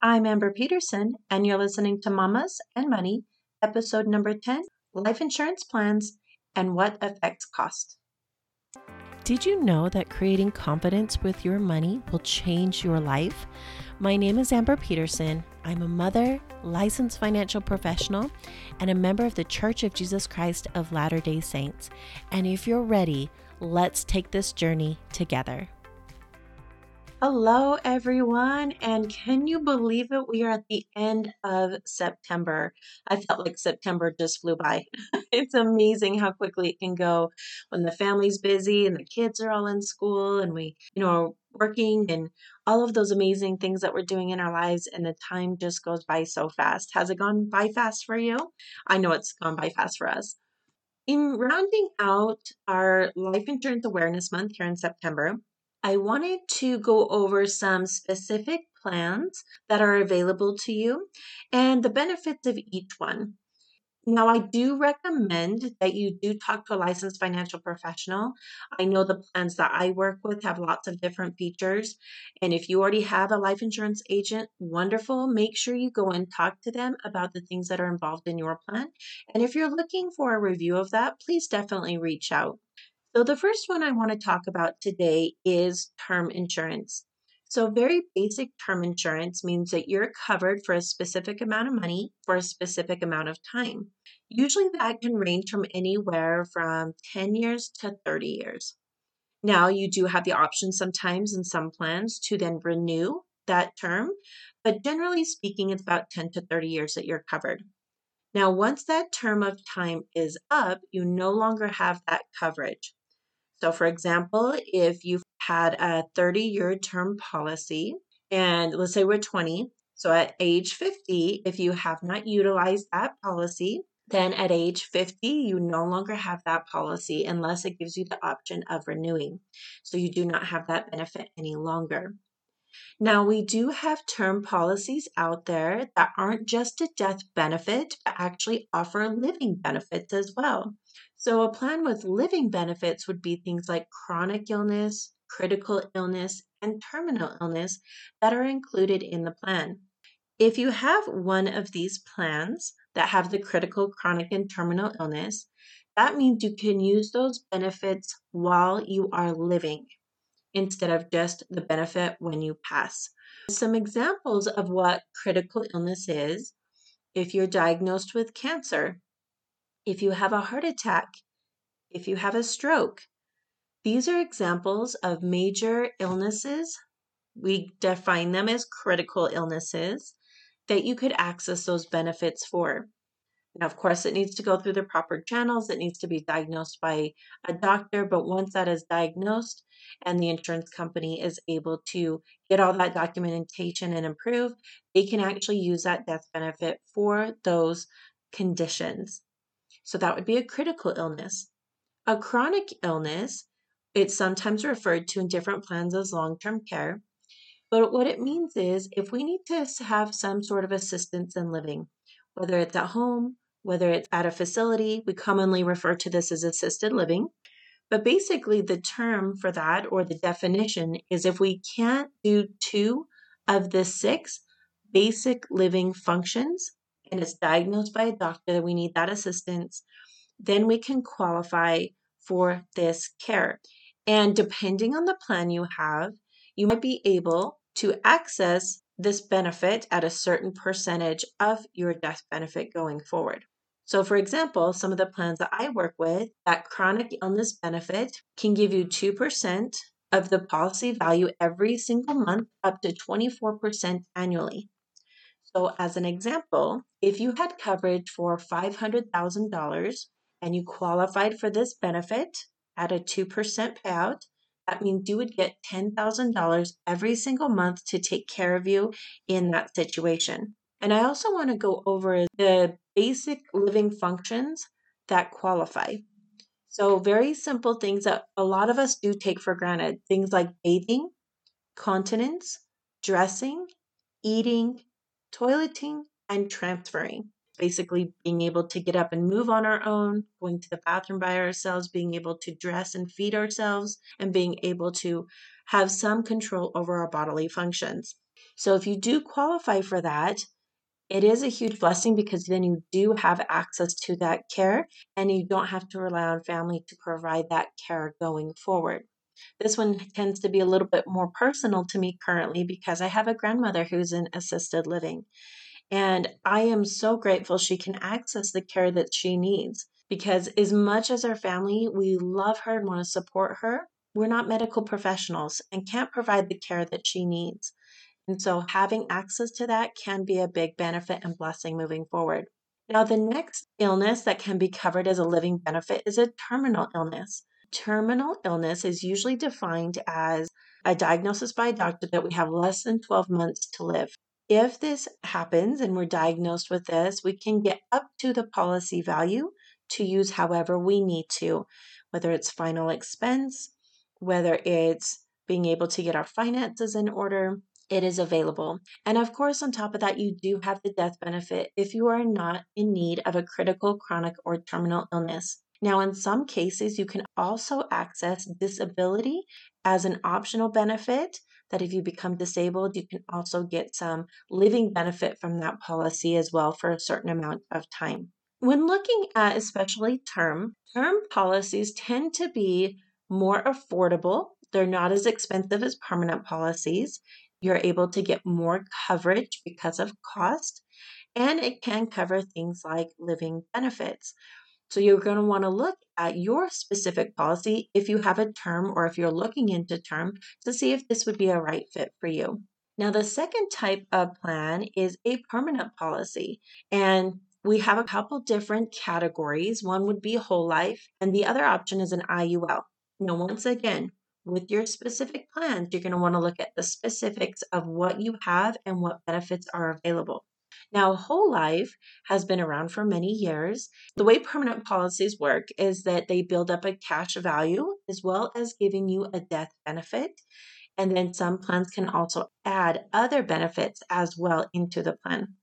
I'm Amber Peterson, and you're listening to Mamas and Money, episode number 10 Life Insurance Plans and What Affects Cost. Did you know that creating confidence with your money will change your life? My name is Amber Peterson. I'm a mother, licensed financial professional, and a member of the Church of Jesus Christ of Latter day Saints. And if you're ready, let's take this journey together. Hello, everyone. And can you believe it? We are at the end of September. I felt like September just flew by. it's amazing how quickly it can go when the family's busy and the kids are all in school and we, you know, are working and all of those amazing things that we're doing in our lives. And the time just goes by so fast. Has it gone by fast for you? I know it's gone by fast for us. In rounding out our life insurance awareness month here in September, I wanted to go over some specific plans that are available to you and the benefits of each one. Now, I do recommend that you do talk to a licensed financial professional. I know the plans that I work with have lots of different features. And if you already have a life insurance agent, wonderful. Make sure you go and talk to them about the things that are involved in your plan. And if you're looking for a review of that, please definitely reach out. So, the first one I want to talk about today is term insurance. So, very basic term insurance means that you're covered for a specific amount of money for a specific amount of time. Usually, that can range from anywhere from 10 years to 30 years. Now, you do have the option sometimes in some plans to then renew that term, but generally speaking, it's about 10 to 30 years that you're covered. Now, once that term of time is up, you no longer have that coverage. So, for example, if you've had a 30 year term policy, and let's say we're 20, so at age 50, if you have not utilized that policy, then at age 50, you no longer have that policy unless it gives you the option of renewing. So you do not have that benefit any longer. Now, we do have term policies out there that aren't just a death benefit, but actually offer living benefits as well. So, a plan with living benefits would be things like chronic illness, critical illness, and terminal illness that are included in the plan. If you have one of these plans that have the critical, chronic, and terminal illness, that means you can use those benefits while you are living instead of just the benefit when you pass. Some examples of what critical illness is if you're diagnosed with cancer, if you have a heart attack, if you have a stroke. These are examples of major illnesses. We define them as critical illnesses that you could access those benefits for. Now, of course, it needs to go through the proper channels. It needs to be diagnosed by a doctor. But once that is diagnosed and the insurance company is able to get all that documentation and improve, they can actually use that death benefit for those conditions. So that would be a critical illness. A chronic illness, it's sometimes referred to in different plans as long term care. But what it means is if we need to have some sort of assistance in living, whether it's at home, whether it's at a facility, we commonly refer to this as assisted living. But basically, the term for that or the definition is if we can't do two of the six basic living functions, and it's diagnosed by a doctor that we need that assistance, then we can qualify for this care. And depending on the plan you have, you might be able to access this benefit at a certain percentage of your death benefit going forward. So, for example, some of the plans that I work with, that chronic illness benefit can give you 2% of the policy value every single month, up to 24% annually. So, as an example, if you had coverage for $500,000 and you qualified for this benefit at a 2% payout, that means you would get $10,000 every single month to take care of you in that situation. And I also want to go over the basic living functions that qualify. So, very simple things that a lot of us do take for granted things like bathing, continence, dressing, eating, toileting, and transferring. Basically, being able to get up and move on our own, going to the bathroom by ourselves, being able to dress and feed ourselves, and being able to have some control over our bodily functions. So if you do qualify for that, it is a huge blessing because then you do have access to that care and you don't have to rely on family to provide that care going forward. This one tends to be a little bit more personal to me currently because I have a grandmother who's in assisted living. And I am so grateful she can access the care that she needs because, as much as our family, we love her and want to support her, we're not medical professionals and can't provide the care that she needs. And so, having access to that can be a big benefit and blessing moving forward. Now, the next illness that can be covered as a living benefit is a terminal illness. Terminal illness is usually defined as a diagnosis by a doctor that we have less than 12 months to live. If this happens and we're diagnosed with this, we can get up to the policy value to use however we need to, whether it's final expense, whether it's being able to get our finances in order, it is available. And of course, on top of that, you do have the death benefit if you are not in need of a critical, chronic, or terminal illness. Now, in some cases, you can also access disability as an optional benefit that if you become disabled, you can also get some living benefit from that policy as well for a certain amount of time. When looking at especially term, term policies tend to be more affordable. They're not as expensive as permanent policies. You're able to get more coverage because of cost, and it can cover things like living benefits. So you're going to want to look at your specific policy if you have a term or if you're looking into term to see if this would be a right fit for you. Now, the second type of plan is a permanent policy. And we have a couple different categories. One would be whole life, and the other option is an IUL. Now, once again, with your specific plans, you're going to want to look at the specifics of what you have and what benefits are available. Now, whole life has been around for many years. The way permanent policies work is that they build up a cash value as well as giving you a death benefit. And then some plans can also add other benefits as well into the plan.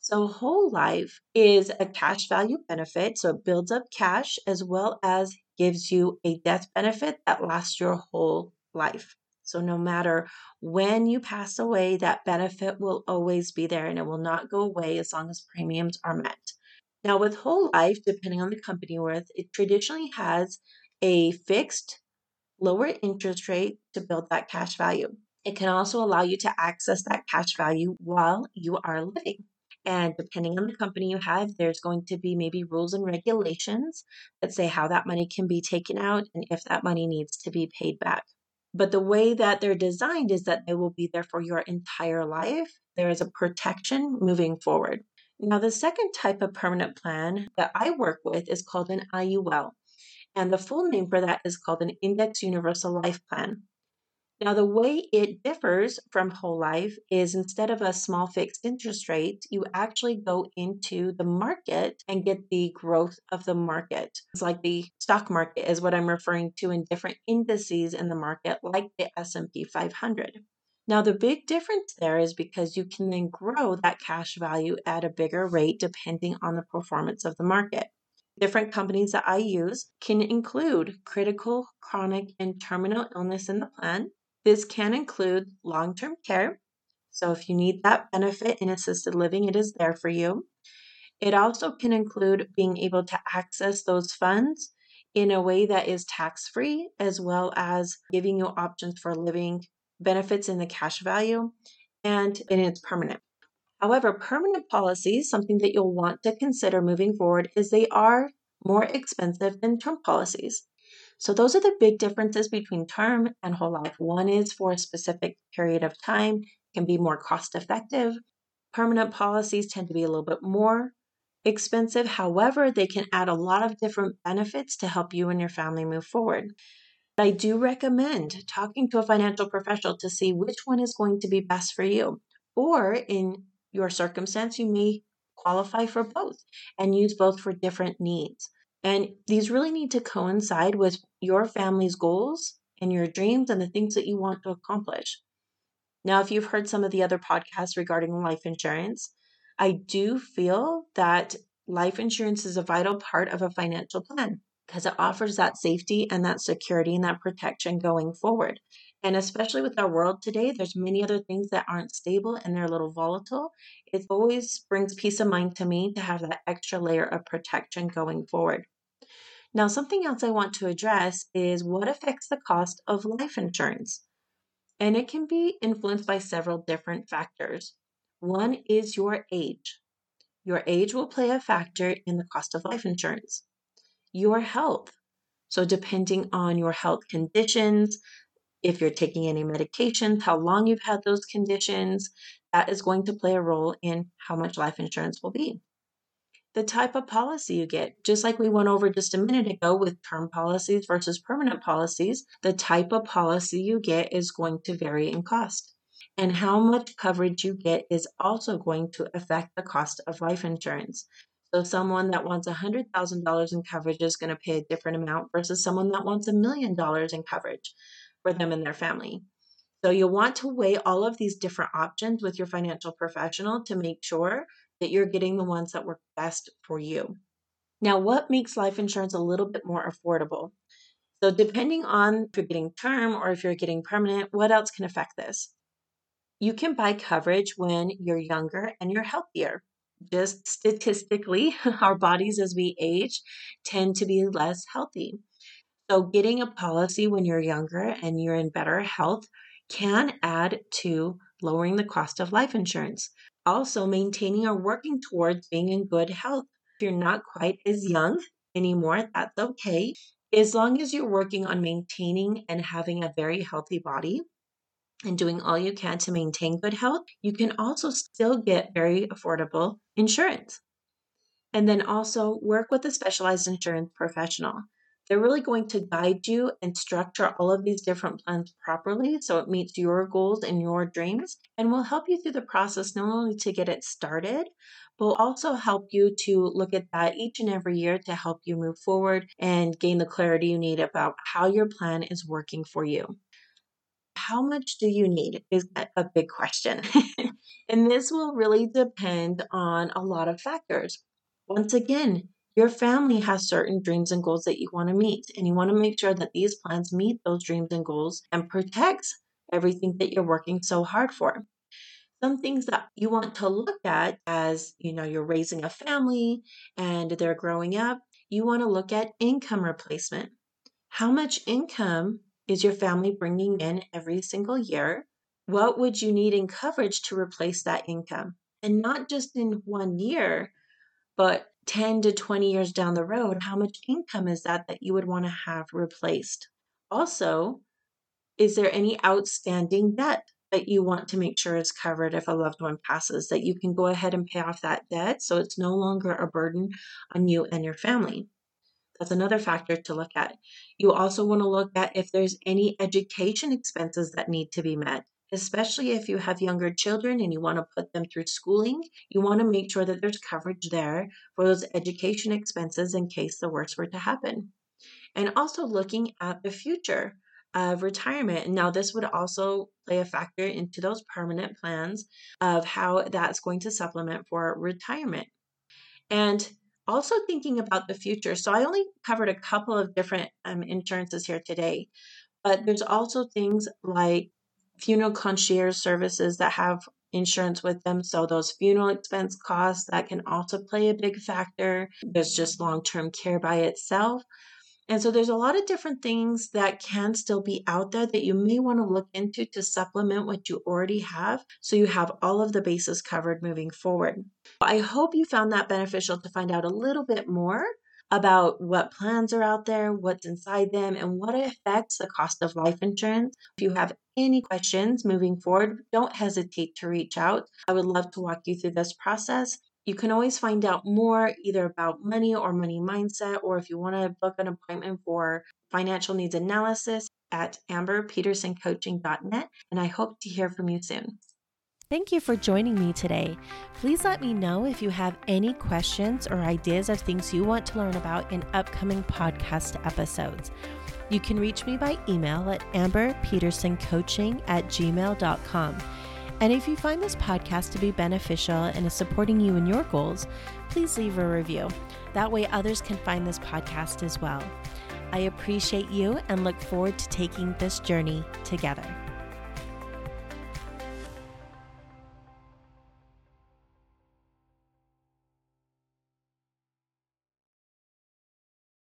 So, whole life is a cash value benefit. So, it builds up cash as well as gives you a death benefit that lasts your whole life. So, no matter when you pass away, that benefit will always be there and it will not go away as long as premiums are met. Now, with whole life, depending on the company you're with, it traditionally has a fixed lower interest rate to build that cash value. It can also allow you to access that cash value while you are living. And depending on the company you have, there's going to be maybe rules and regulations that say how that money can be taken out and if that money needs to be paid back. But the way that they're designed is that they will be there for your entire life. There is a protection moving forward. Now, the second type of permanent plan that I work with is called an IUL. And the full name for that is called an Index Universal Life Plan. Now, the way it differs from whole life is instead of a small fixed interest rate, you actually go into the market and get the growth of the market. It's like the stock market is what I'm referring to in different indices in the market, like the S&P 500. Now, the big difference there is because you can then grow that cash value at a bigger rate depending on the performance of the market. Different companies that I use can include critical, chronic, and terminal illness in the plan this can include long term care. So, if you need that benefit in assisted living, it is there for you. It also can include being able to access those funds in a way that is tax free, as well as giving you options for living benefits in the cash value and in its permanent. However, permanent policies, something that you'll want to consider moving forward, is they are more expensive than term policies. So those are the big differences between term and whole life. One is for a specific period of time, can be more cost effective. Permanent policies tend to be a little bit more expensive. However, they can add a lot of different benefits to help you and your family move forward. I do recommend talking to a financial professional to see which one is going to be best for you. Or in your circumstance, you may qualify for both and use both for different needs. And these really need to coincide with your family's goals and your dreams and the things that you want to accomplish. Now, if you've heard some of the other podcasts regarding life insurance, I do feel that life insurance is a vital part of a financial plan because it offers that safety and that security and that protection going forward. And especially with our world today, there's many other things that aren't stable and they're a little volatile. It always brings peace of mind to me to have that extra layer of protection going forward. Now, something else I want to address is what affects the cost of life insurance. And it can be influenced by several different factors. One is your age. Your age will play a factor in the cost of life insurance. Your health. So, depending on your health conditions, if you're taking any medications, how long you've had those conditions, that is going to play a role in how much life insurance will be. The type of policy you get, just like we went over just a minute ago with term policies versus permanent policies, the type of policy you get is going to vary in cost. And how much coverage you get is also going to affect the cost of life insurance. So, someone that wants $100,000 in coverage is going to pay a different amount versus someone that wants a million dollars in coverage for them and their family. So you'll want to weigh all of these different options with your financial professional to make sure that you're getting the ones that work best for you. Now, what makes life insurance a little bit more affordable? So, depending on if you're getting term or if you're getting permanent, what else can affect this? You can buy coverage when you're younger and you're healthier. Just statistically, our bodies as we age tend to be less healthy. So, getting a policy when you're younger and you're in better health can add to lowering the cost of life insurance. Also, maintaining or working towards being in good health. If you're not quite as young anymore, that's okay. As long as you're working on maintaining and having a very healthy body and doing all you can to maintain good health, you can also still get very affordable insurance. And then also work with a specialized insurance professional. They're really going to guide you and structure all of these different plans properly so it meets your goals and your dreams and will help you through the process not only to get it started, but will also help you to look at that each and every year to help you move forward and gain the clarity you need about how your plan is working for you. How much do you need is a big question. and this will really depend on a lot of factors. Once again, your family has certain dreams and goals that you want to meet, and you want to make sure that these plans meet those dreams and goals and protects everything that you're working so hard for. Some things that you want to look at as you know you're raising a family and they're growing up, you want to look at income replacement. How much income is your family bringing in every single year? What would you need in coverage to replace that income? And not just in one year, but 10 to 20 years down the road, how much income is that that you would want to have replaced? Also, is there any outstanding debt that you want to make sure is covered if a loved one passes, that you can go ahead and pay off that debt so it's no longer a burden on you and your family? That's another factor to look at. You also want to look at if there's any education expenses that need to be met especially if you have younger children and you want to put them through schooling, you want to make sure that there's coverage there for those education expenses in case the worst were to happen. And also looking at the future of retirement. Now, this would also play a factor into those permanent plans of how that's going to supplement for retirement. And also thinking about the future. So, I only covered a couple of different um, insurances here today, but there's also things like funeral concierge services that have insurance with them. So those funeral expense costs that can also play a big factor. There's just long-term care by itself. And so there's a lot of different things that can still be out there that you may want to look into to supplement what you already have so you have all of the bases covered moving forward. I hope you found that beneficial to find out a little bit more about what plans are out there, what's inside them, and what affects the cost of life insurance. If you have any questions moving forward, don't hesitate to reach out. I would love to walk you through this process. You can always find out more either about money or money mindset, or if you want to book an appointment for financial needs analysis at amberpetersoncoaching.net. And I hope to hear from you soon. Thank you for joining me today. Please let me know if you have any questions or ideas of things you want to learn about in upcoming podcast episodes. You can reach me by email at amberpetersoncoaching at gmail.com. And if you find this podcast to be beneficial and is supporting you in your goals, please leave a review. That way, others can find this podcast as well. I appreciate you and look forward to taking this journey together.